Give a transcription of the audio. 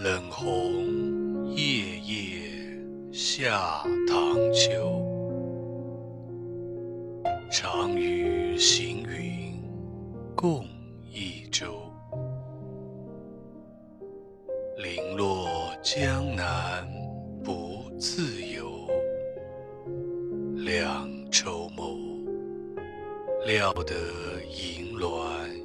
冷红夜夜下塘秋，常与行云共一舟。零落江南不自由，两愁缪，料得银鸾。